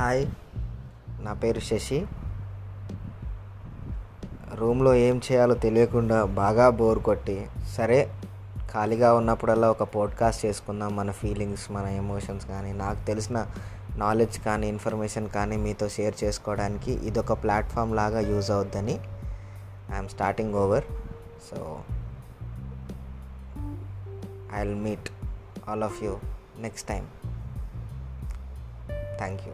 Hi నా పేరు శశి. రూమ్లో ఏం చేయాలో తెలియకుండా బాగా బోర్ కొట్టి సరే ఖాళీగా ఉన్నప్పుడల్లా ఒక పోడ్కాస్ట్ చేసుకుందాం మన ఫీలింగ్స్ మన ఎమోషన్స్ కానీ నాకు తెలిసిన నాలెడ్జ్ కానీ ఇన్ఫర్మేషన్ కానీ మీతో షేర్ చేసుకోవడానికి ఇదొక ప్లాట్ఫామ్ లాగా యూజ్ అవుద్దని I'm starting over. So I will meet all of you next time thank you.